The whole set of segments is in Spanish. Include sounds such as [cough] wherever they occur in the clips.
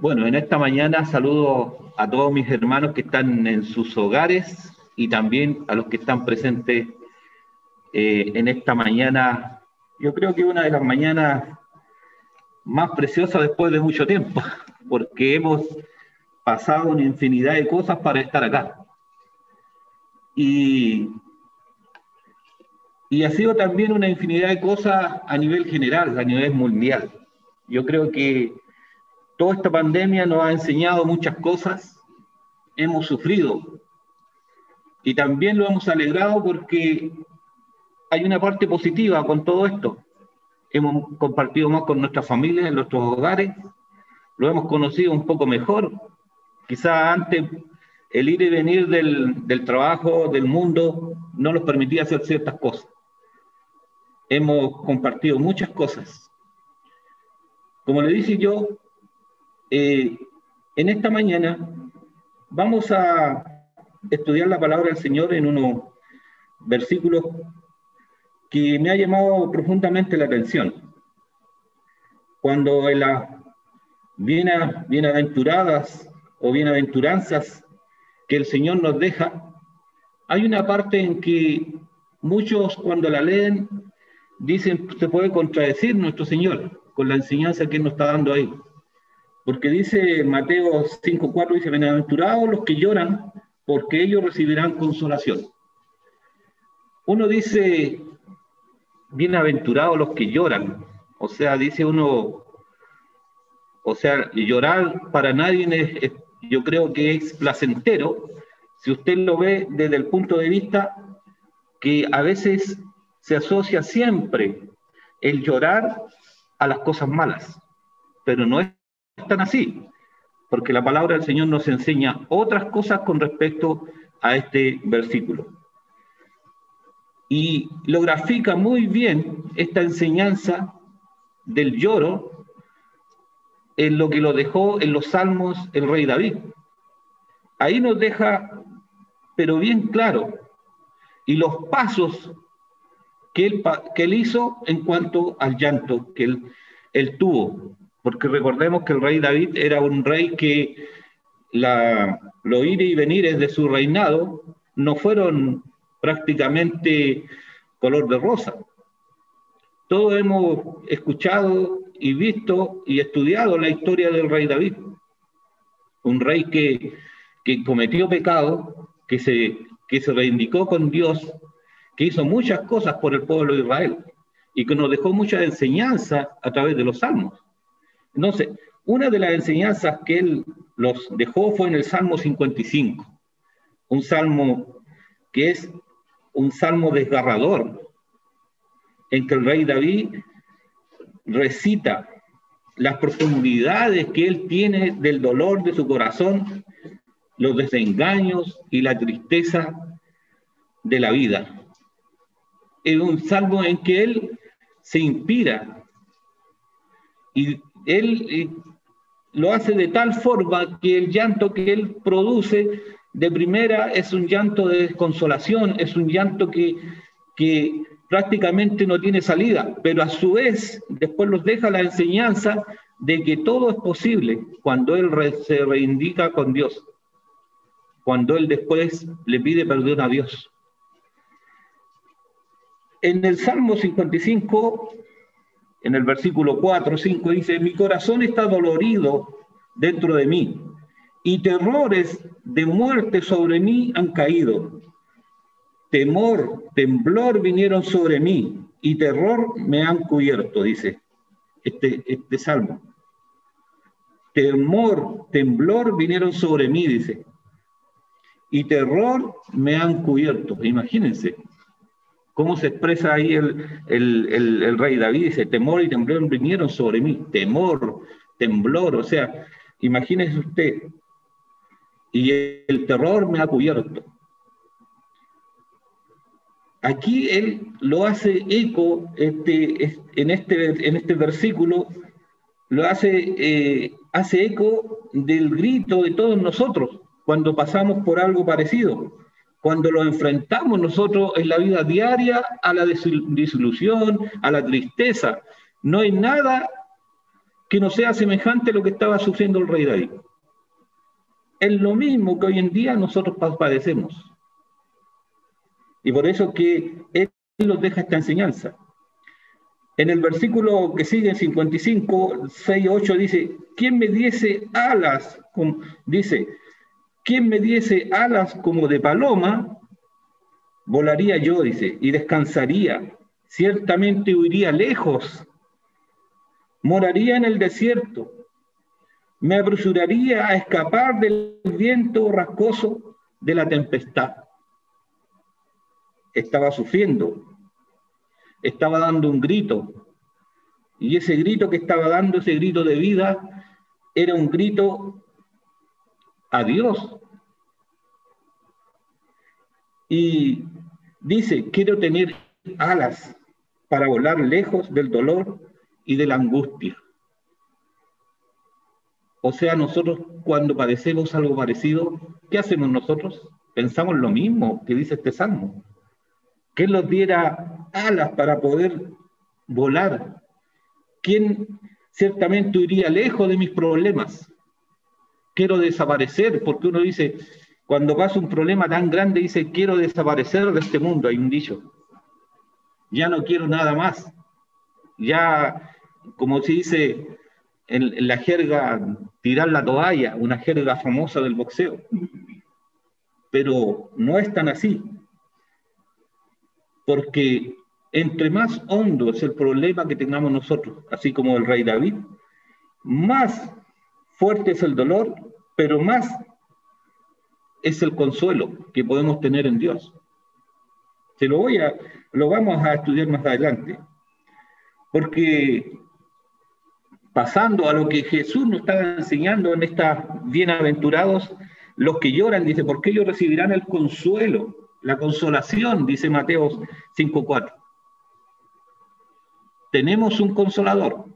Bueno, en esta mañana saludo a todos mis hermanos que están en sus hogares y también a los que están presentes eh, en esta mañana. Yo creo que una de las mañanas más preciosas después de mucho tiempo, [laughs] porque hemos pasado una infinidad de cosas para estar acá. Y, y ha sido también una infinidad de cosas a nivel general, a nivel mundial. Yo creo que Toda esta pandemia nos ha enseñado muchas cosas, hemos sufrido y también lo hemos alegrado porque hay una parte positiva con todo esto. Hemos compartido más con nuestras familias, en nuestros hogares, lo hemos conocido un poco mejor. Quizás antes el ir y venir del, del trabajo, del mundo, no nos permitía hacer ciertas cosas. Hemos compartido muchas cosas. Como le dije yo, eh, en esta mañana vamos a estudiar la palabra del Señor en unos versículos que me ha llamado profundamente la atención. Cuando en las bienaventuradas o bienaventuranzas que el Señor nos deja, hay una parte en que muchos cuando la leen dicen se puede contradecir nuestro Señor con la enseñanza que nos está dando ahí. Porque dice Mateo 5.4, dice, bienaventurados los que lloran, porque ellos recibirán consolación. Uno dice, bienaventurados los que lloran. O sea, dice uno, o sea, llorar para nadie yo creo que es placentero, si usted lo ve desde el punto de vista que a veces se asocia siempre el llorar a las cosas malas, pero no es están así, porque la palabra del Señor nos enseña otras cosas con respecto a este versículo. Y lo grafica muy bien esta enseñanza del lloro en lo que lo dejó en los salmos el rey David. Ahí nos deja, pero bien claro, y los pasos que él, que él hizo en cuanto al llanto que él, él tuvo porque recordemos que el rey David era un rey que la, lo ir y venir de su reinado no fueron prácticamente color de rosa. Todos hemos escuchado y visto y estudiado la historia del rey David. Un rey que, que cometió pecado, que se, que se reivindicó con Dios, que hizo muchas cosas por el pueblo de Israel y que nos dejó mucha enseñanza a través de los salmos. Entonces, una de las enseñanzas que él los dejó fue en el Salmo 55, un salmo que es un salmo desgarrador, en que el rey David recita las profundidades que él tiene del dolor de su corazón, los desengaños y la tristeza de la vida. Es un salmo en que él se inspira y él eh, lo hace de tal forma que el llanto que él produce de primera es un llanto de desconsolación, es un llanto que, prácticamente no tiene salida, pero a su vez después nos deja la enseñanza de que todo es posible cuando él se reivindica con Dios, cuando él después le pide perdón a Dios. En el Salmo 55 en el versículo 4, 5 dice, mi corazón está dolorido dentro de mí y terrores de muerte sobre mí han caído. Temor, temblor vinieron sobre mí y terror me han cubierto, dice este, este salmo. Temor, temblor vinieron sobre mí, dice. Y terror me han cubierto. Imagínense, ¿Cómo se expresa ahí el, rey David? Dice, temor y temblor vinieron sobre mí. Temor, temblor, o sea, imagínese usted. Y el terror me ha cubierto. Aquí él lo hace eco este, en, este, en este versículo, lo hace, eh, hace eco del grito de todos nosotros cuando pasamos por algo parecido cuando lo enfrentamos nosotros en la vida diaria a la desilusión, a la tristeza. No hay nada que no sea semejante a lo que estaba sufriendo el rey David. Es lo mismo que hoy en día nosotros padecemos. Y por eso que Él nos deja esta enseñanza. En el versículo que sigue, en 55, 6, 8, dice, ¿quién me diese alas? dice, ¿quién me diese alas como de paloma? Volaría yo, dice, y descansaría. Ciertamente huiría lejos. Moraría en el desierto. Me apresuraría a escapar del viento rascoso de la tempestad. Estaba sufriendo, estaba dando un grito. Y ese grito que estaba dando, ese grito de vida, era un grito a Dios. Y dice, quiero tener alas para volar lejos del dolor y de la angustia. O sea, nosotros cuando padecemos algo parecido, ¿qué hacemos nosotros? Pensamos lo mismo que dice este salmo que Él nos diera alas para poder volar. ¿Quién ciertamente iría lejos de mis problemas? Quiero desaparecer, porque uno dice, cuando pasa un problema tan grande, dice, quiero desaparecer de este mundo, hay un dicho. Ya no quiero nada más. Ya, como se dice en, en la jerga, tirar la toalla, una jerga famosa del boxeo. Pero no es tan así porque entre más hondo es el problema que tengamos nosotros, así como el rey David, más fuerte es el dolor, pero más es el consuelo que podemos tener en Dios. Se lo voy a, lo vamos a estudiar más adelante, porque pasando a lo que Jesús nos estaba enseñando en estas bienaventurados, los que lloran, dice, porque ellos recibirán el consuelo la consolación, dice Mateo 5.4. Tenemos un consolador,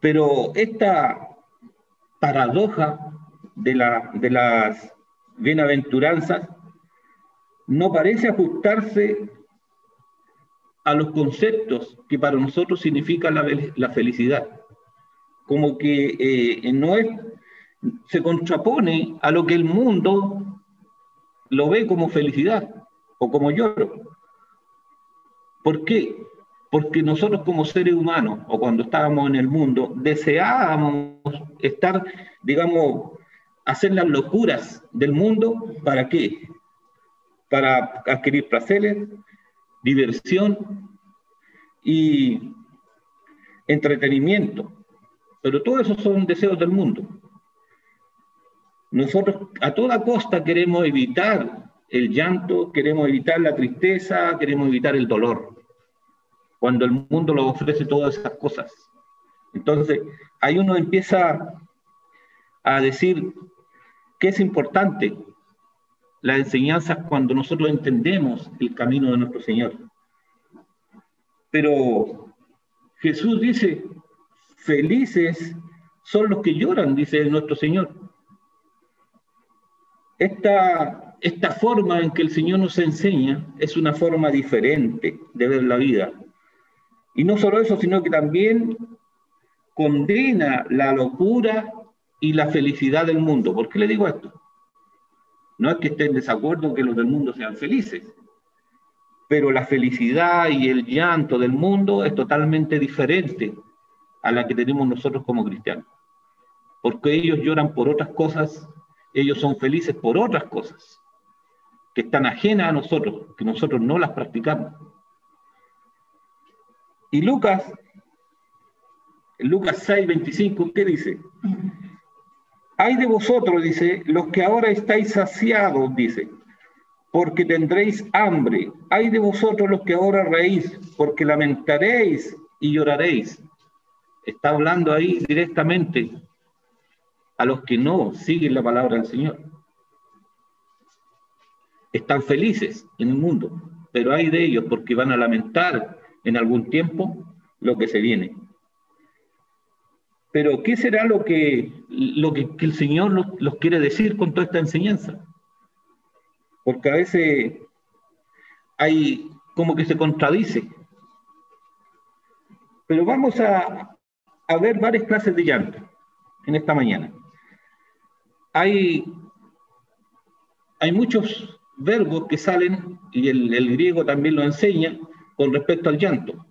pero esta paradoja de, la, de las bienaventuranzas no parece ajustarse a los conceptos que para nosotros significa la, felicidad. Como que eh, no es, se contrapone a lo que el mundo lo ve como felicidad o como lloro. ¿Por qué? Porque nosotros como seres humanos, o cuando estábamos en el mundo, deseábamos estar, digamos, hacer las locuras del mundo, ¿para qué? Para adquirir placeres, diversión y entretenimiento. Pero todo eso son deseos del mundo. Nosotros a toda costa queremos evitar el llanto, queremos evitar la tristeza, queremos evitar el dolor, cuando el mundo nos ofrece todas esas cosas. Entonces, ahí uno empieza a decir que es importante la enseñanza cuando nosotros entendemos el camino de nuestro Señor. Pero Jesús dice, felices son los que lloran, dice nuestro Señor esta, esta forma en que el Señor nos enseña es una forma diferente de ver la vida. Y no solo eso, sino que también condena la locura y la felicidad del mundo. ¿Por qué le digo esto? No es que esté en desacuerdo que los del mundo sean felices, pero la felicidad y el llanto del mundo es totalmente diferente a la que tenemos nosotros como cristianos. Porque ellos lloran por otras cosas ellos son felices por otras cosas que están ajenas a nosotros, que nosotros no las practicamos. Y Lucas, Lucas 6, 25, ¿qué dice? Hay de vosotros, dice, los que ahora estáis saciados, dice, porque tendréis hambre. Hay de vosotros los que ahora reís, porque lamentaréis y lloraréis. Está hablando ahí directamente a los que no siguen la palabra del Señor. Están felices en el mundo, pero hay de ellos porque van a lamentar en algún tiempo lo que se viene. Pero ¿qué será lo que, lo que, el Señor los, quiere decir con toda esta enseñanza? Porque a veces hay como que se contradice. Pero vamos a, a ver varias clases de llanto en esta mañana. Hay, hay muchos verbos que salen, y el, el griego también lo enseña, con respecto al llanto.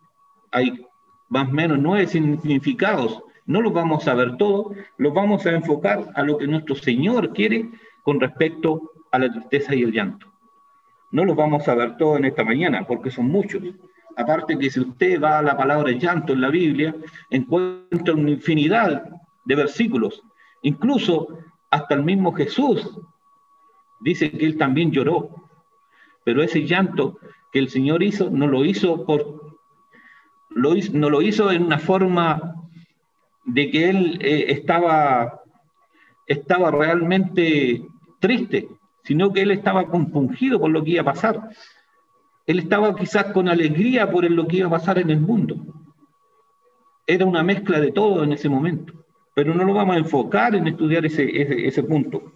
Hay más o menos nueve significados. No los vamos a ver todos, los vamos a enfocar a lo que nuestro Señor quiere con respecto a la tristeza y el llanto. No los vamos a ver todos en esta mañana, porque son muchos. Aparte que si usted va a la palabra llanto en la Biblia, encuentra una infinidad de versículos. Incluso hasta el mismo Jesús dice que él también lloró. Pero ese llanto que el Señor hizo, no lo hizo por lo no lo hizo en una forma de que él eh, estaba, estaba realmente triste, sino que él estaba compungido por lo que iba a pasar. Él estaba quizás con alegría por lo que iba a pasar en el mundo. Era una mezcla de todo en ese momento, pero no lo vamos a enfocar en estudiar ese, ese, ese punto.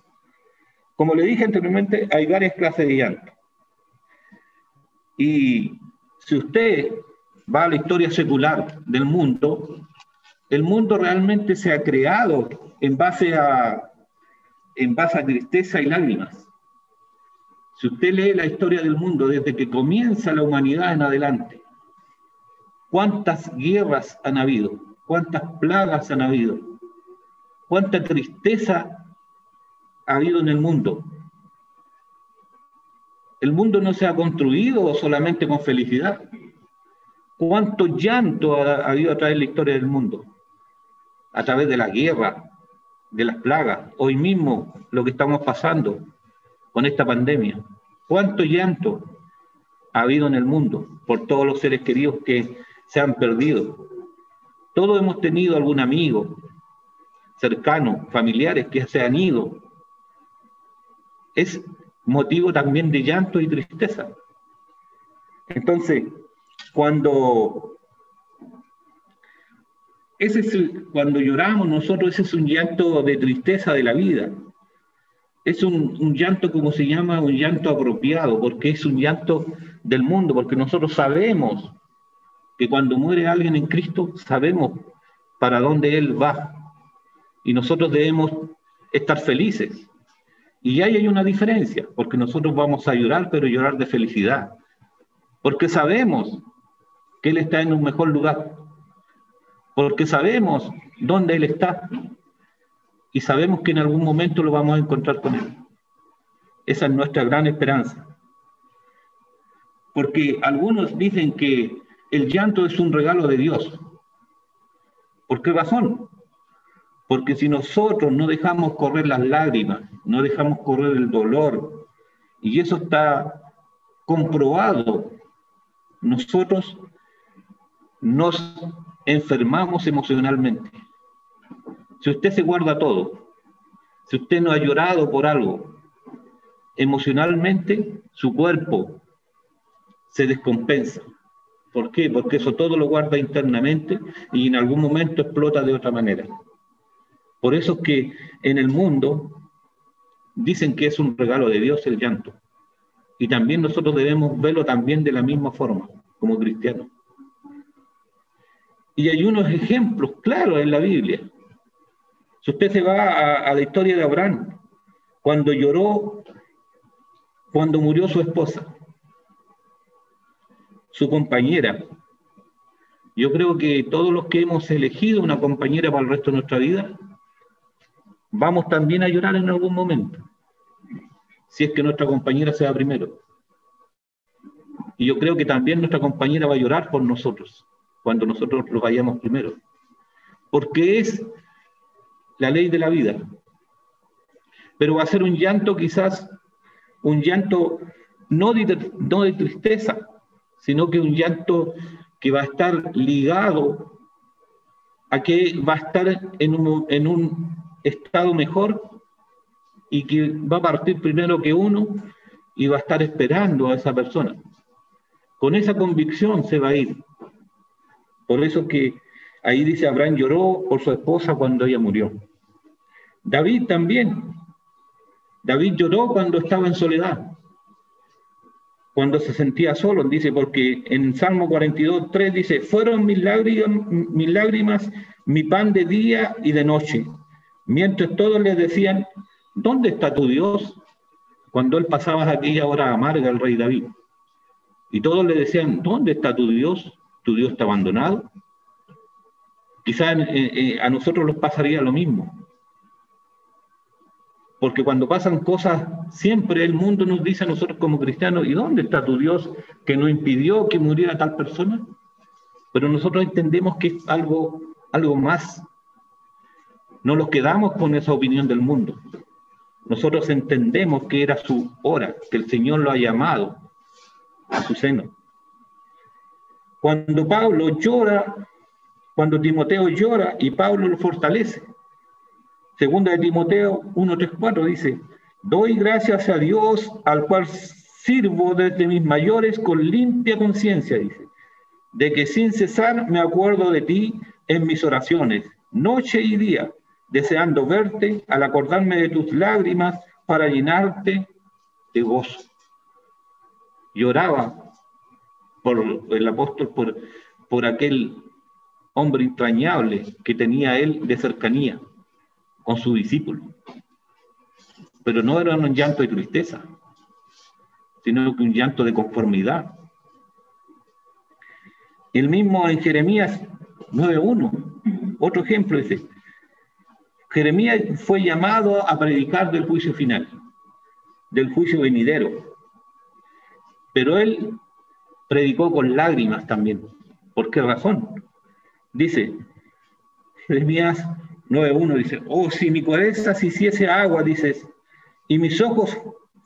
Como le dije anteriormente, hay varias clases de llanto. Y si usted va a la historia secular del mundo, el mundo realmente se ha creado en base a, en base a tristeza y lágrimas. Si usted lee la historia del mundo desde que comienza la humanidad en adelante, cuántas guerras han habido, cuántas plagas han habido, cuánta tristeza ha habido en el mundo. El mundo no se ha construido solamente con felicidad. ¿Cuánto llanto ha, habido a través de la historia del mundo? A través de la guerra, de las plagas, hoy mismo lo que estamos pasando con esta pandemia. ¿Cuánto llanto ha habido en el mundo por todos los seres queridos que se han perdido? Todos hemos tenido algún amigo cercano, familiares que se han ido. Es motivo también de llanto y tristeza. Entonces, cuando ese es cuando lloramos nosotros, ese es un llanto de tristeza de la vida. Es un, un, llanto, como se llama, un llanto apropiado, porque es un llanto del mundo, porque nosotros sabemos que cuando muere alguien en Cristo, sabemos para dónde Él va. Y nosotros debemos estar felices. Y ahí hay una diferencia, porque nosotros vamos a llorar, pero llorar de felicidad. Porque sabemos que Él está en un mejor lugar, porque sabemos dónde Él está y sabemos que en algún momento lo vamos a encontrar con Él. Esa es nuestra gran esperanza. Porque algunos dicen que el llanto es un regalo de Dios. ¿Por qué razón? Porque si nosotros no dejamos correr las lágrimas, no dejamos correr el dolor, y eso está comprobado, nosotros nos enfermamos emocionalmente. Si usted se guarda todo, si usted no ha llorado por algo, emocionalmente su cuerpo se descompensa. ¿Por qué? Porque eso todo lo guarda internamente y en algún momento explota de otra manera. Por eso es que en el mundo dicen que es un regalo de Dios el llanto. Y también nosotros debemos verlo también de la misma forma, como cristianos. Y hay unos ejemplos claros en la Biblia. Si usted se va a, la historia de Abraham, cuando lloró, cuando murió su esposa, su compañera. Yo creo que todos los que hemos elegido una compañera para el resto de nuestra vida, vamos también a llorar en algún momento, si es que nuestra compañera sea primero. Y yo creo que también nuestra compañera va a llorar por nosotros cuando nosotros lo vayamos primero. Porque es la ley de la vida. Pero va a ser un llanto quizás, un llanto no de, no de tristeza, sino que un llanto que va a estar ligado a que va a estar en un, en un estado mejor y que va a partir primero que uno y va a estar esperando a esa persona. Con esa convicción se va a ir. Por eso que ahí dice, Abraham lloró por su esposa cuando ella murió. David también. David lloró cuando estaba en soledad, cuando se sentía solo, dice, porque en Salmo 42, 3 dice, fueron mis lágrimas, lágrimas mi pan de día y de noche. Mientras todos le decían, ¿dónde está tu Dios? Cuando él pasaba aquella hora amarga el rey David. Y todos le decían, ¿dónde está tu Dios? ¿Tu Dios está abandonado? Quizás a nosotros nos pasaría lo mismo. Porque cuando pasan cosas, siempre el mundo nos dice a nosotros como cristianos, ¿y dónde está tu Dios que no impidió que muriera tal persona? Pero nosotros entendemos que es algo, algo más. No nos quedamos con esa opinión del mundo. Nosotros entendemos que era su hora, que el Señor lo ha llamado a su seno. Cuando Pablo llora, cuando Timoteo llora y Pablo lo fortalece, Segunda de Timoteo 1, 3, 4 dice, doy gracias a Dios al cual sirvo desde mis mayores con limpia conciencia, dice, de que sin cesar me acuerdo de ti en mis oraciones, noche y día, deseando verte al acordarme de tus lágrimas para llenarte de gozo. Lloraba por el apóstol, por, aquel hombre entrañable que tenía él de cercanía con su discípulo. Pero no era un llanto de tristeza, sino que un llanto de conformidad. El mismo en Jeremías 9.1, otro ejemplo dice, Jeremías fue llamado a predicar del juicio final, del juicio venidero, pero él predicó con lágrimas también. ¿Por qué razón? Dice, Jeremías 9.1 dice, oh, si mi cabeza se hiciese agua, dices, y mis ojos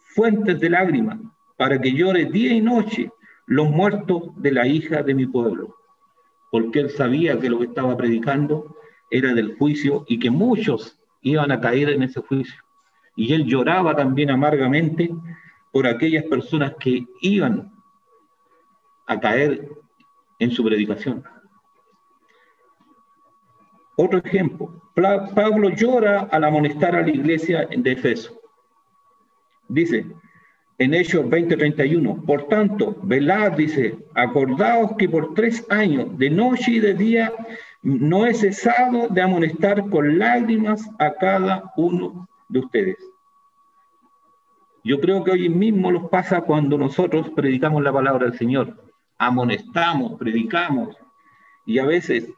fuentes de lágrimas, para que llore día y noche los muertos de la hija de mi pueblo. Porque él sabía que lo que estaba predicando era del juicio y que muchos iban a caer en ese juicio. Y él lloraba también amargamente por aquellas personas que iban a caer en su predicación. Otro ejemplo, Pablo llora al amonestar a la iglesia de Efeso. Dice en Hechos 20:31, por tanto, velad, dice, acordaos que por tres años, de noche y de día, no he cesado de amonestar con lágrimas a cada uno de ustedes. Yo creo que hoy mismo nos pasa cuando nosotros predicamos la palabra del Señor. Amonestamos, predicamos, y a veces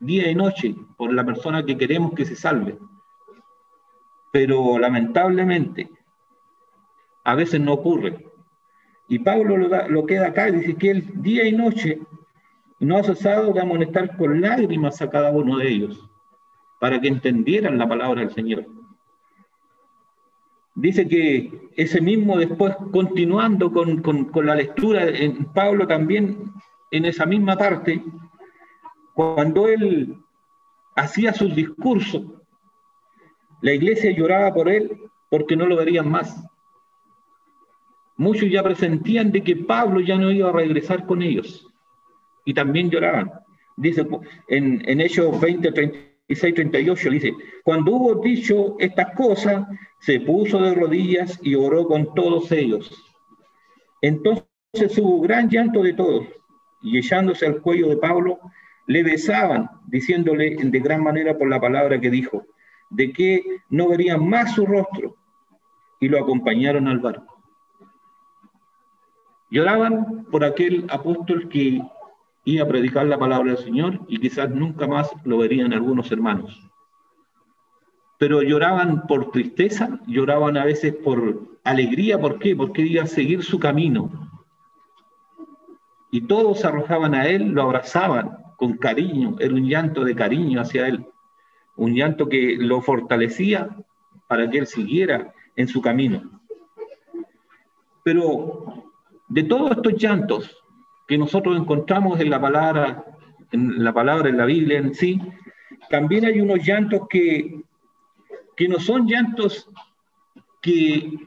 día y noche por la persona que queremos que se salve. Pero lamentablemente, a veces no ocurre. Y Pablo lo, queda acá dice que él día y noche no ha cesado de amonestar con lágrimas a cada uno de ellos para que entendieran la palabra del Señor. Dice que ese mismo después, continuando con, con la lectura, en Pablo también en esa misma parte, cuando él hacía sus discursos, la iglesia lloraba por él porque no lo verían más. Muchos ya presentían de que Pablo ya no iba a regresar con ellos y también lloraban. Dice en, en Hechos 20, 36, 38, dice, cuando hubo dicho estas cosas, se puso de rodillas y oró con todos ellos. Entonces hubo gran llanto de todos y echándose al cuello de Pablo, le besaban, diciéndole de gran manera por la palabra que dijo, de que no verían más su rostro, y lo acompañaron al barco. Lloraban por aquel apóstol que iba a predicar la palabra del Señor y quizás nunca más lo verían algunos hermanos. Pero lloraban por tristeza, lloraban a veces por alegría, ¿por qué? Porque iba a seguir su camino. Y todos arrojaban a él, lo abrazaban, con cariño, era un llanto de cariño hacia él, un llanto que lo fortalecía para que él siguiera en su camino. Pero de todos estos llantos que nosotros encontramos en la palabra, en la palabra, en la Biblia en sí, también hay unos llantos que, que no son llantos que,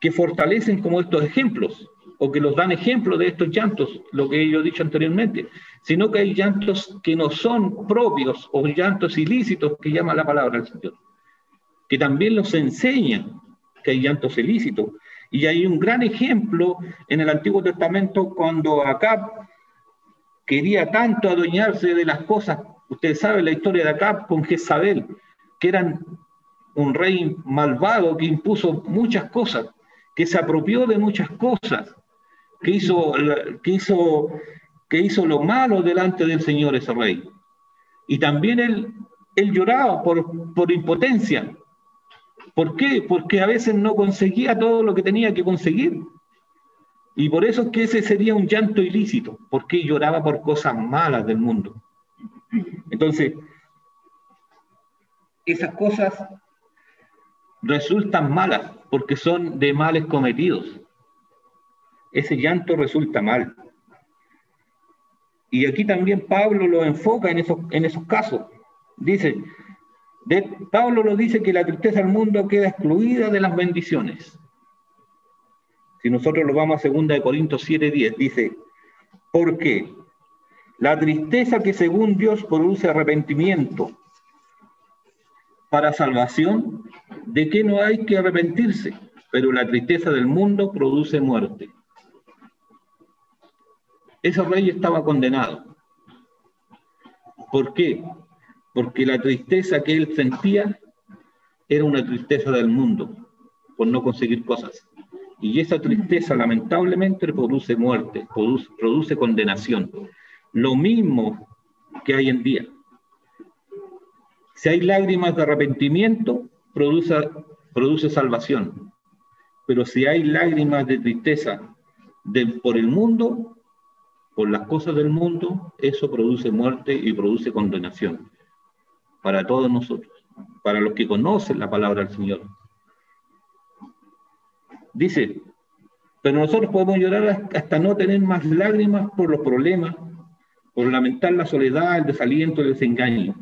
que fortalecen como estos ejemplos, o que los dan ejemplo de estos llantos, lo que yo he dicho anteriormente, sino que hay llantos que no son propios o llantos ilícitos que llama la palabra del Señor, que también los enseñan que hay llantos ilícitos. Y hay un gran ejemplo en el Antiguo Testamento cuando Acab quería tanto adueñarse de las cosas Ustedes saben la historia de acá con Jezabel, que eran un rey malvado que impuso muchas cosas, que se apropió de muchas cosas, que hizo, que hizo, que hizo lo malo delante del Señor ese rey. Y también él, él lloraba por, por impotencia. ¿Por qué? Porque a veces no conseguía todo lo que tenía que conseguir. Y por eso es que ese sería un llanto ilícito, porque lloraba por cosas malas del mundo. Entonces, esas cosas resultan malas porque son de males cometidos. Ese llanto resulta mal. Y aquí también Pablo lo enfoca en esos, en esos casos. Dice, de, Pablo lo dice que la tristeza del mundo queda excluida de las bendiciones. Si nosotros lo vamos a 2 Corintios 7:10, dice, ¿por qué? La tristeza que según Dios produce arrepentimiento para salvación, ¿de qué no hay que arrepentirse? Pero la tristeza del mundo produce muerte. Ese rey estaba condenado. ¿Por qué? Porque la tristeza que él sentía era una tristeza del mundo, por no conseguir cosas. Y esa tristeza lamentablemente produce muerte, produce, condenación. Lo mismo que hay en día. Si hay lágrimas de arrepentimiento, produce, produce salvación. Pero si hay lágrimas de tristeza por el mundo, por las cosas del mundo, eso produce muerte y produce condenación para todos nosotros, para los que conocen la palabra del Señor. Dice, pero nosotros podemos llorar hasta no tener más lágrimas por los problemas, por lamentar la soledad, el desaliento, el desengaño.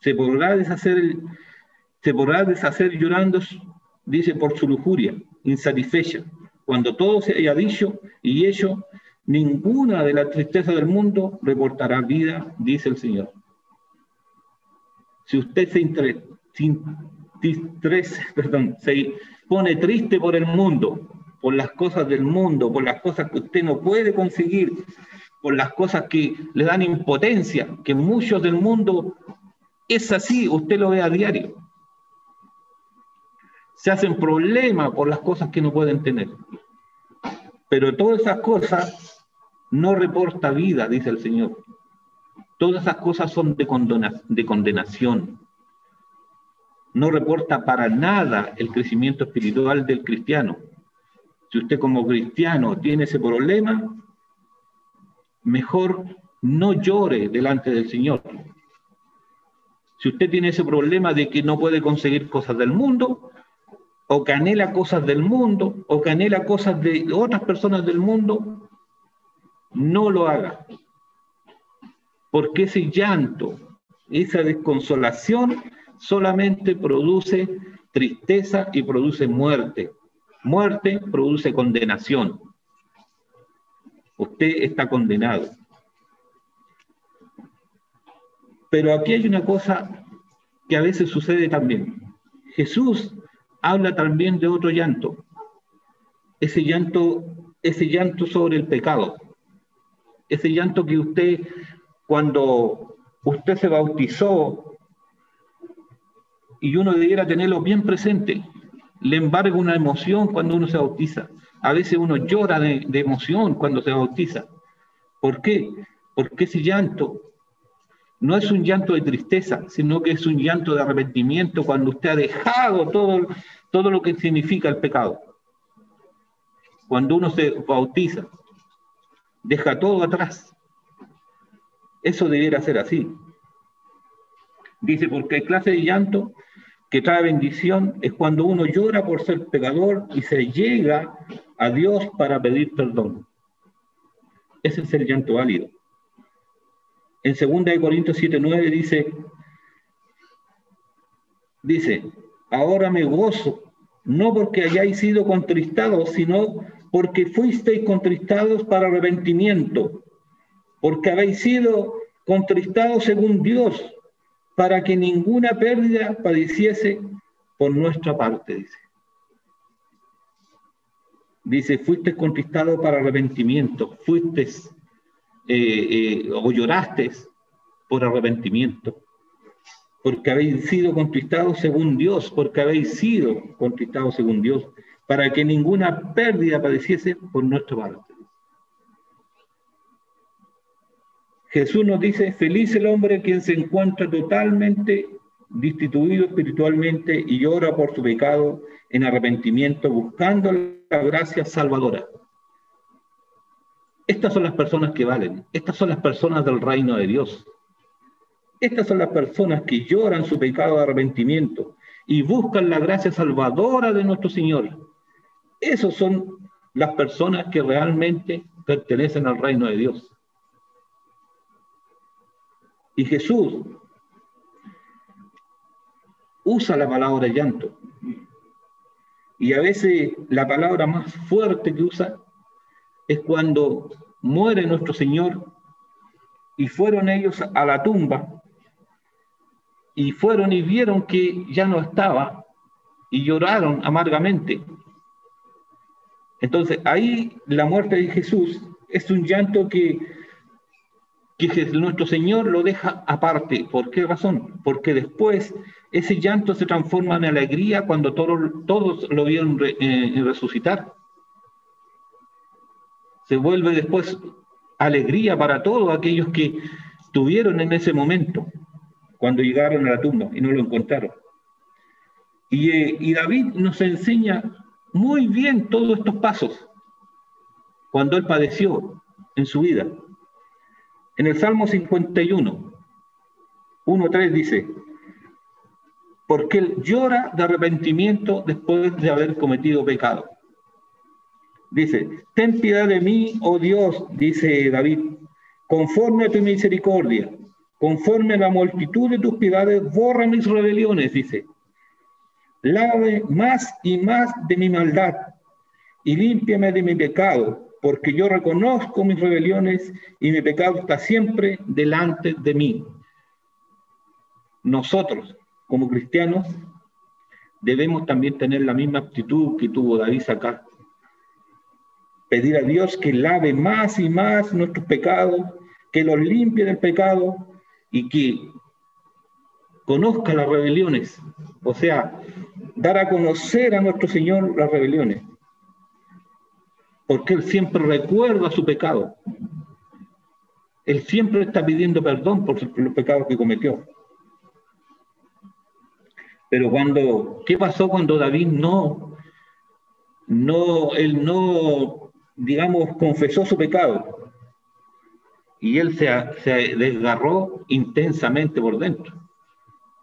Se podrá deshacer, se podrá deshacer llorando, dice, por su lujuria, insatisfecha, cuando todo se haya dicho y hecho, ninguna de las tristezas del mundo reportará vida, dice el Señor. Si usted [laughs] se, pone triste por el mundo, por las cosas del mundo, por las cosas que usted no puede conseguir, por las cosas que le dan impotencia, que muchos del mundo es así, usted lo ve a diario. Se hacen problemas por las cosas que no pueden tener. Pero todas esas cosas no reporta vida, dice el Señor. Todas esas cosas son de, de condenación no reporta para nada el crecimiento espiritual del cristiano. Si usted como cristiano tiene ese problema, mejor no llore delante del Señor. Si usted tiene ese problema de que no puede conseguir cosas del mundo, o que anhela cosas del mundo, o que anhela cosas de otras personas del mundo, no lo haga. Porque ese llanto, esa desconsolación, solamente produce tristeza y produce muerte. Muerte produce condenación. Usted está condenado. Pero aquí hay una cosa que a veces sucede también. Jesús habla también de otro llanto. Ese llanto, ese llanto sobre el pecado. Ese llanto que usted, cuando usted se bautizó y uno debiera tenerlo bien presente. Le embarga una emoción cuando uno se bautiza. A veces uno llora de, emoción cuando se bautiza. ¿Por qué? Porque ese llanto no es un llanto de tristeza, sino que es un llanto de arrepentimiento cuando usted ha dejado todo, todo lo que significa el pecado. Cuando uno se bautiza, deja todo atrás. Eso debiera ser así. Dice, porque clase de llanto que trae bendición es cuando uno llora por ser pecador y se llega a Dios para pedir perdón. Ese es el llanto válido. En 2 Corintios 7:9 dice, dice, ahora me gozo, no porque hayáis sido contristados, sino porque fuisteis contristados para arrepentimiento, porque habéis sido contristados según Dios para que ninguna pérdida padeciese por nuestra parte, dice. Dice, fuiste conquistado para arrepentimiento, fuiste eh, eh, o lloraste por arrepentimiento, porque habéis sido conquistados según Dios, porque habéis sido conquistados según Dios, para que ninguna pérdida padeciese por nuestra parte. Jesús nos dice, feliz el hombre quien se encuentra totalmente destituido espiritualmente y llora por su pecado en arrepentimiento, buscando la gracia salvadora. Estas son las personas que valen, estas son las personas del reino de Dios. Estas son las personas que lloran su pecado de arrepentimiento y buscan la gracia salvadora de nuestro Señor. Esas son las personas que realmente pertenecen al reino de Dios. Y Jesús usa la palabra llanto. Y a veces la palabra más fuerte que usa es cuando muere nuestro Señor y fueron ellos a la tumba y fueron y vieron que ya no estaba y lloraron amargamente. Entonces ahí la muerte de Jesús es un llanto que, que nuestro Señor lo deja aparte. ¿Por qué razón? Porque después ese llanto se transforma en alegría cuando todos, todos lo vieron eh, resucitar. Se vuelve después alegría para todos aquellos que tuvieron en ese momento, cuando llegaron a la tumba y no lo encontraron. Y, eh, y David nos enseña muy bien todos estos pasos cuando él padeció en su vida. En el Salmo 51, 1.3 dice, porque él llora de arrepentimiento después de haber cometido pecado. Dice, ten piedad de mí, oh Dios, dice David, conforme a tu misericordia, conforme a la multitud de tus piedades, borra mis rebeliones, dice. Lave más y más de mi maldad y límpiame de mi pecado, porque yo reconozco mis rebeliones y mi pecado está siempre delante de mí. Nosotros, como cristianos, debemos también tener la misma actitud que tuvo David acá. Pedir a Dios que lave más y más nuestros pecados, que los limpie del pecado y que conozca las rebeliones. O sea, dar a conocer a nuestro Señor las rebeliones. Porque Él siempre recuerda su pecado. Él siempre está pidiendo perdón por los pecados que cometió. Pero cuando, ¿qué pasó cuando David no, no, él no, digamos, confesó su pecado? Y él se, se desgarró intensamente por dentro.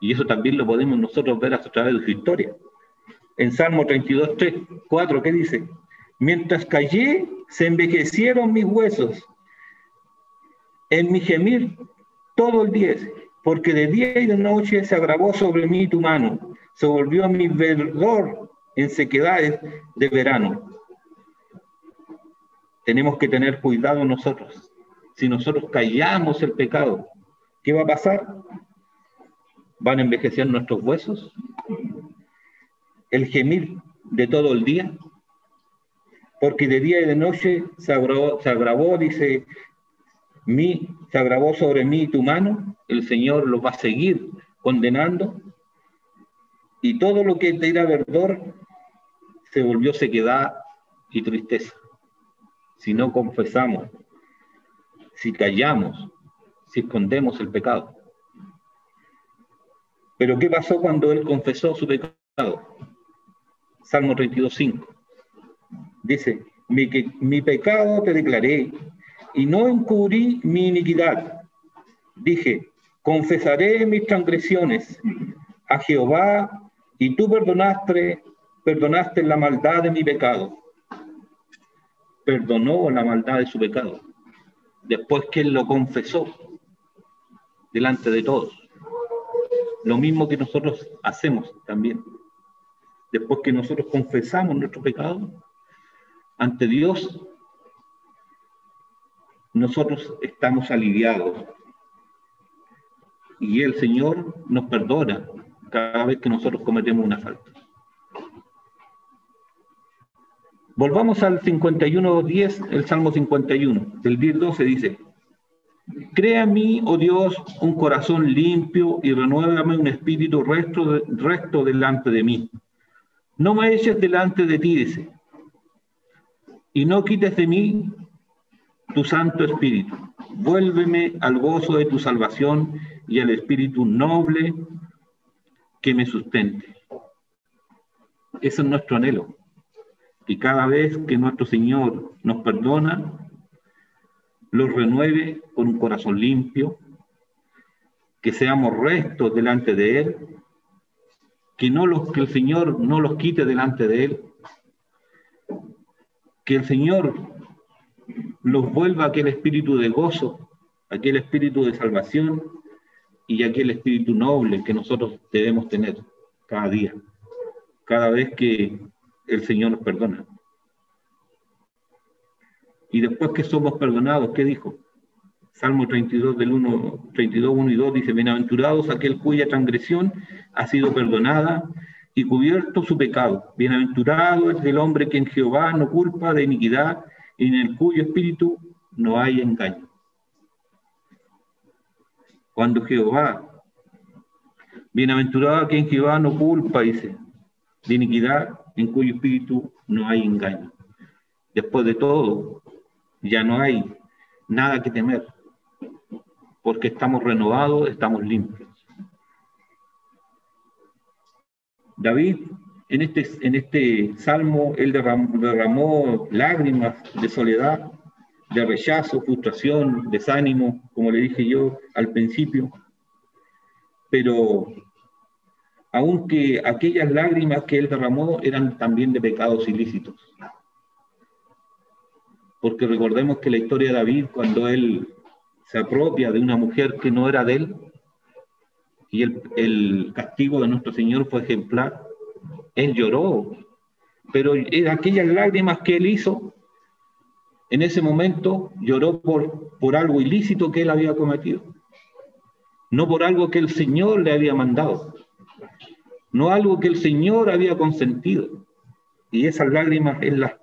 Y eso también lo podemos nosotros ver a través de su historia. En Salmo 32, 3, 4, ¿qué dice? Mientras callé, se envejecieron mis huesos. En mi gemir todo el día porque de día y de noche se agravó sobre mí tu mano, se volvió mi verdor en sequedades de verano. Tenemos que tener cuidado nosotros. Si nosotros callamos el pecado, ¿qué va a pasar? ¿Van a envejecer nuestros huesos? ¿El gemir de todo el día? Porque de día y de noche se agravó, se agravó dice, mi, se agravó sobre mí tu mano, el Señor los va a seguir condenando, y todo lo que te era verdor se volvió sequedad y tristeza. Si no confesamos, si callamos, si escondemos el pecado. Pero ¿qué pasó cuando él confesó su pecado? Salmo 32.5. Dice, mi, pecado te declaré y no encubrí mi iniquidad. Dije, confesaré mis transgresiones a Jehová y tú perdonaste, perdonaste la maldad de mi pecado. Perdonó la maldad de su pecado. Después que él lo confesó delante de todos. Lo mismo que nosotros hacemos también. Después que nosotros confesamos nuestro pecado ante Dios, nosotros estamos aliviados. Y el Señor nos perdona cada vez que nosotros cometemos una falta. Volvamos al 51.10, el Salmo 51, del 10.12 dice, Crea en mí, oh Dios, un corazón limpio y renuévame un espíritu recto, recto delante de mí. No me eches delante de ti, dice, y no quites de mí tu Santo Espíritu. Vuélveme al gozo de tu salvación y al Espíritu noble que me sustente. Ese es nuestro anhelo. Que cada vez que nuestro Señor nos perdona, lo renueve con un corazón limpio, que seamos restos delante de Él, que, no los, que el Señor no los quite delante de Él, que el Señor los vuelva aquel espíritu de gozo, aquel espíritu de salvación y aquel espíritu noble que nosotros debemos tener cada día, cada vez que el Señor nos perdona. Y después que somos perdonados, ¿qué dijo? Salmo 32 del 1, 32, 1 y 2 dice, bienaventurados aquel cuya transgresión ha sido perdonada y cubierto su pecado. Bienaventurado es el hombre que en Jehová no culpa de iniquidad y en el cuyo espíritu no hay engaño. Cuando Jehová, bienaventurado quien Jehová no culpa, dice, de iniquidad, en cuyo espíritu no hay engaño. Después de todo, ya no hay nada que temer, porque estamos renovados, estamos limpios. David, en este, en este salmo, él derramó lágrimas de soledad, de rechazo, frustración, desánimo, como le dije yo al principio. Pero aunque aquellas lágrimas que él derramó eran también de pecados ilícitos. Porque recordemos que la historia de David, cuando él se apropia de una mujer que no era de él, y el, castigo de nuestro Señor fue ejemplar, él lloró, pero aquellas lágrimas que él hizo en ese momento lloró por, por algo ilícito que él había cometido, no por algo que el Señor le había mandado, no algo que el Señor había consentido. Y esas lágrimas, él las,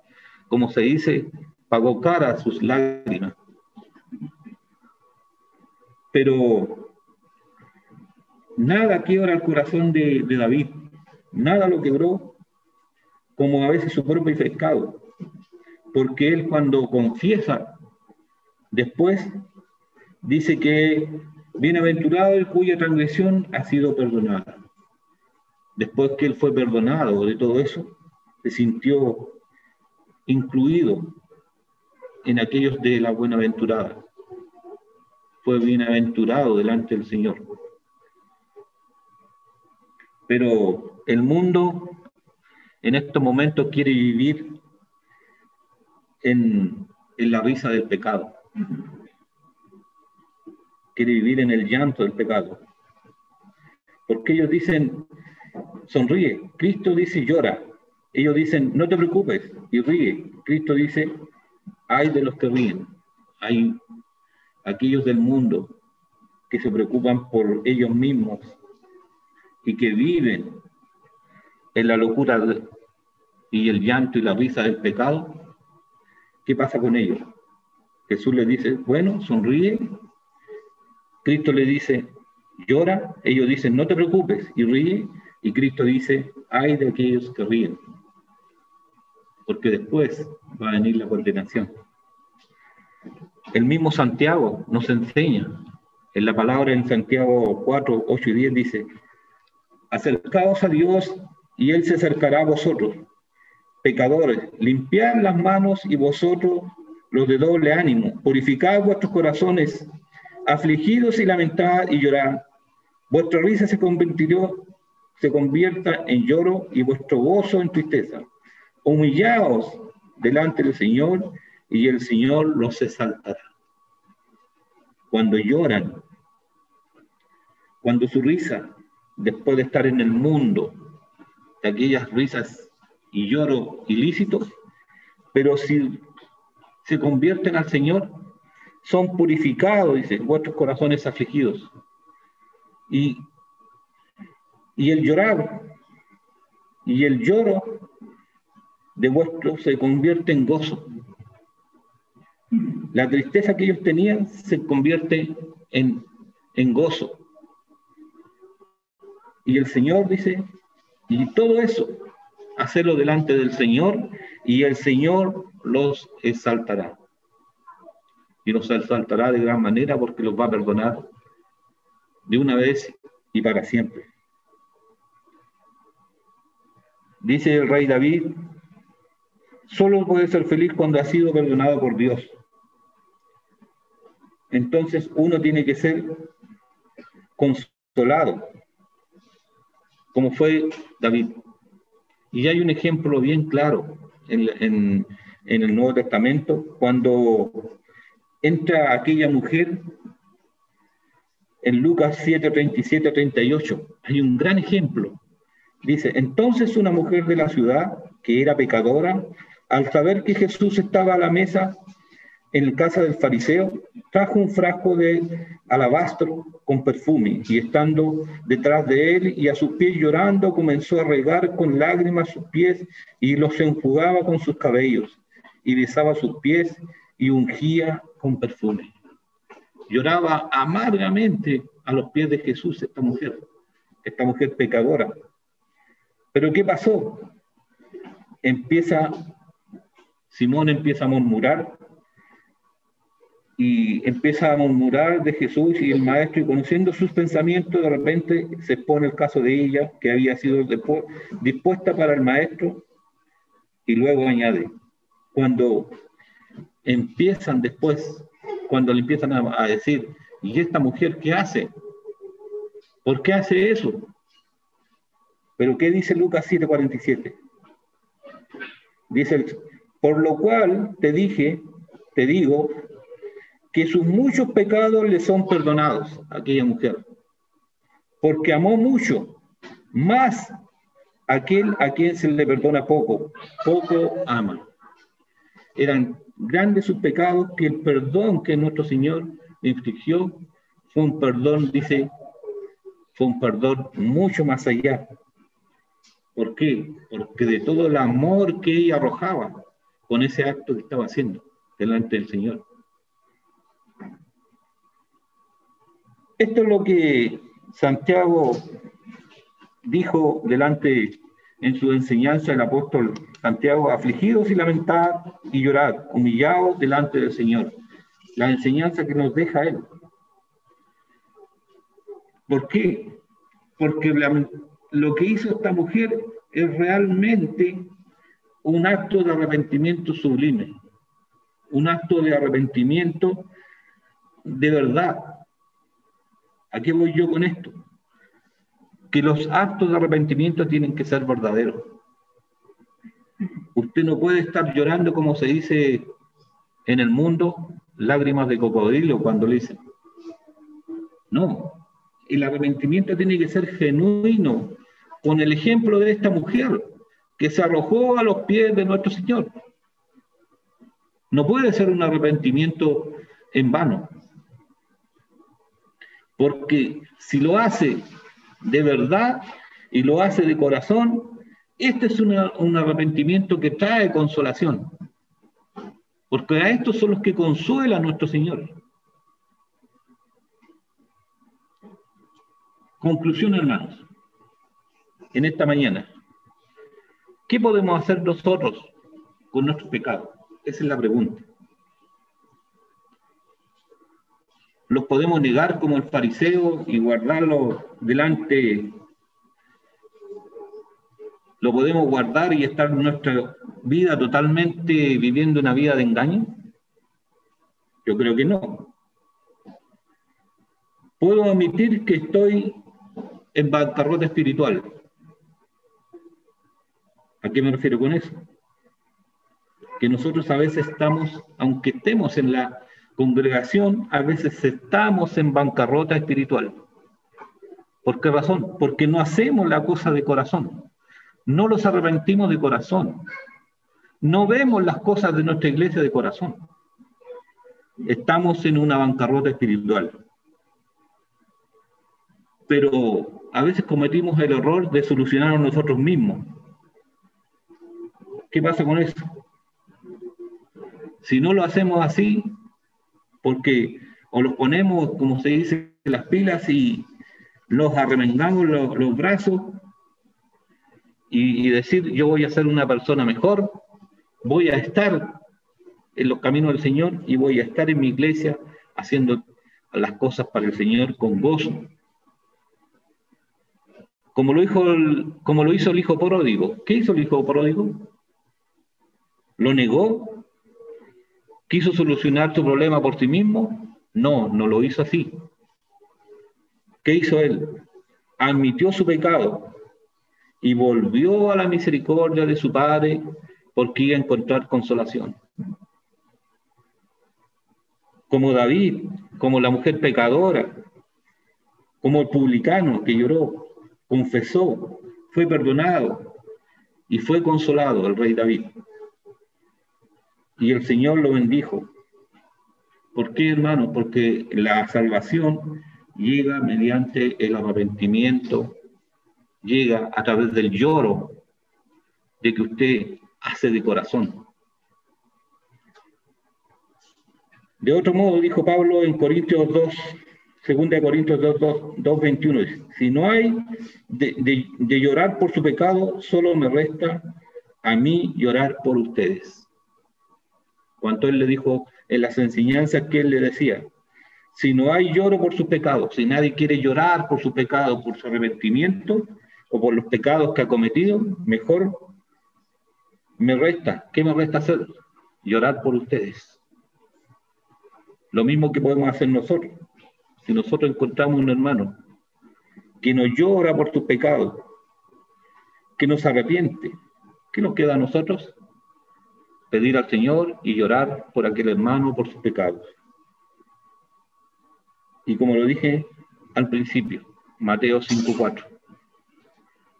como se dice, pagó cara sus lágrimas. Pero nada quiebra el corazón de, David, nada lo quebró como a veces su propio pecado porque él cuando confiesa, después dice que bienaventurado el cuya transgresión ha sido perdonada. Después que él fue perdonado de todo eso, se sintió incluido en aquellos de la buenaventurada. Fue bienaventurado delante del Señor. Pero el mundo en estos momentos quiere vivir en, la risa del pecado. Quiere vivir en el llanto del pecado. Porque ellos dicen, sonríe. Cristo dice, llora. Ellos dicen, no te preocupes y ríe. Cristo dice, hay de los que ríen. Hay aquellos del mundo que se preocupan por ellos mismos y que viven en la locura y el llanto y la risa del pecado ¿Qué pasa con ellos? Jesús les dice, bueno, sonríe. Cristo le dice, llora. Ellos dicen, no te preocupes y ríe. Y Cristo dice, ay de aquellos que ríen. Porque después va a venir la condenación. El mismo Santiago nos enseña, en la palabra en Santiago 4, 8 y 10 dice, acercaos a Dios y Él se acercará a vosotros pecadores, limpiad las manos y vosotros los de doble ánimo, purificad vuestros corazones, afligidos y lamentad y llorad. Vuestra risa se convirtió, se convierta en lloro y vuestro gozo en tristeza. Humillaos delante del Señor y el Señor los exaltará. Cuando lloran, cuando su risa, después de estar en el mundo, de aquellas risas y lloro ilícitos, pero si se convierten al Señor, son purificados, dice, vuestros corazones afligidos. Y, y el llorar y el lloro de vuestro se convierte en gozo. La tristeza que ellos tenían se convierte en, en gozo. Y el Señor dice, y todo eso, hacerlo delante del Señor, y el Señor los exaltará. Y los exaltará de gran manera porque los va a perdonar de una vez y para siempre. Dice el rey David, solo puede ser feliz cuando ha sido perdonado por Dios. Entonces uno tiene que ser consolado, como fue David. Y hay un ejemplo bien claro en, el Nuevo Testamento, cuando entra aquella mujer en Lucas 7, 37, 38. Hay un gran ejemplo. Dice, entonces una mujer de la ciudad, que era pecadora, al saber que Jesús estaba a la mesa en casa del fariseo, trajo un frasco de alabastro con perfume y estando detrás de él y a sus pies llorando, comenzó a regar con lágrimas sus pies y los enjugaba con sus cabellos y besaba sus pies y ungía con perfume. Lloraba amargamente a los pies de Jesús esta mujer, esta mujer pecadora. Pero ¿qué pasó? Empieza, Simón empieza a murmurar y empieza a murmurar de Jesús y el maestro y conociendo sus pensamientos de repente se pone el caso de ella que había sido dispuesta para el maestro y luego añade, cuando empiezan después, cuando le empiezan a, decir, ¿y esta mujer qué hace? ¿Por qué hace eso? Pero ¿qué dice Lucas 7:47? Dice, por lo cual te dije, te digo, que sus muchos pecados le son perdonados a aquella mujer, porque amó mucho, más aquel a quien se le perdona poco, poco ama. Eran grandes sus pecados, que el perdón que nuestro Señor le infligió fue un perdón, dice, fue un perdón mucho más allá. ¿Por qué? Porque de todo el amor que ella arrojaba con ese acto que estaba haciendo delante del Señor. Esto es lo que Santiago dijo delante en su enseñanza el apóstol Santiago, afligidos y lamentados y llorad, humillados delante del Señor. La enseñanza que nos deja Él. ¿Por qué? Porque lo que hizo esta mujer es realmente un acto de arrepentimiento sublime, un acto de arrepentimiento de verdad, ¿A qué voy yo con esto? Que los actos de arrepentimiento tienen que ser verdaderos. Usted no puede estar llorando, como se dice en el mundo, lágrimas de cocodrilo cuando le dicen. No, el arrepentimiento tiene que ser genuino, con el ejemplo de esta mujer que se arrojó a los pies de nuestro Señor. No puede ser un arrepentimiento en vano. Porque si lo hace de verdad y lo hace de corazón, este es un arrepentimiento que trae consolación. Porque a estos son los que consuela a nuestro Señor. Conclusión, hermanos, en esta mañana. ¿Qué podemos hacer nosotros con nuestros pecados? Esa es la pregunta. Los podemos negar como el fariseo y guardarlo delante, lo podemos guardar y estar nuestra vida totalmente viviendo una vida de engaño? Yo creo que no. Puedo admitir que estoy en bancarrota espiritual. ¿A qué me refiero con eso? Que nosotros a veces estamos, aunque estemos en la congregación, a veces estamos en bancarrota espiritual. ¿Por qué razón? Porque no hacemos la cosa de corazón. No los arrepentimos de corazón. No vemos las cosas de nuestra iglesia de corazón. Estamos en una bancarrota espiritual. Pero a veces cometimos el error de solucionarlo nosotros mismos. ¿Qué pasa con eso? Si no lo hacemos así, porque o los ponemos, como se dice, las pilas y los arremangamos los, brazos y, decir, yo voy a ser una persona mejor, voy a estar en los caminos del Señor y voy a estar en mi iglesia haciendo las cosas para el Señor con gozo. Como lo, como lo hizo el hijo pródigo. ¿Qué hizo el hijo pródigo? ¿Lo negó? ¿Quiso solucionar su problema por sí mismo? No, no lo hizo así. ¿Qué hizo él? Admitió su pecado y volvió a la misericordia de su padre porque iba a encontrar consolación. Como David, como la mujer pecadora, como el publicano que lloró, confesó, fue perdonado y fue consolado el rey David. Y el Señor lo bendijo. ¿Por qué, hermano? Porque la salvación llega mediante el arrepentimiento, llega a través del lloro de que usted hace de corazón. De otro modo, dijo Pablo en Corintios 2, 2 Corintios 2, 2, 21, si no hay de, de, llorar por su pecado, solo me resta a mí llorar por ustedes. Cuanto él le dijo en las enseñanzas que él le decía, si no hay lloro por sus pecados, si nadie quiere llorar por su pecado, por su arrepentimiento o por los pecados que ha cometido, mejor me resta, ¿qué me resta hacer? Llorar por ustedes. Lo mismo que podemos hacer nosotros. Si nosotros encontramos un hermano que nos llora por sus pecados, que nos arrepiente, ¿qué nos queda a nosotros? Pedir al Señor y llorar por aquel hermano por sus pecados. Y como lo dije al principio, Mateo 5.4.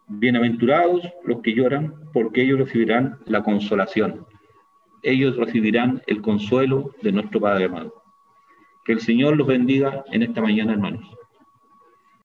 Bienaventurados los que lloran, porque ellos recibirán la consolación. Ellos recibirán el consuelo de nuestro Padre amado. Que el Señor los bendiga en esta mañana, hermanos.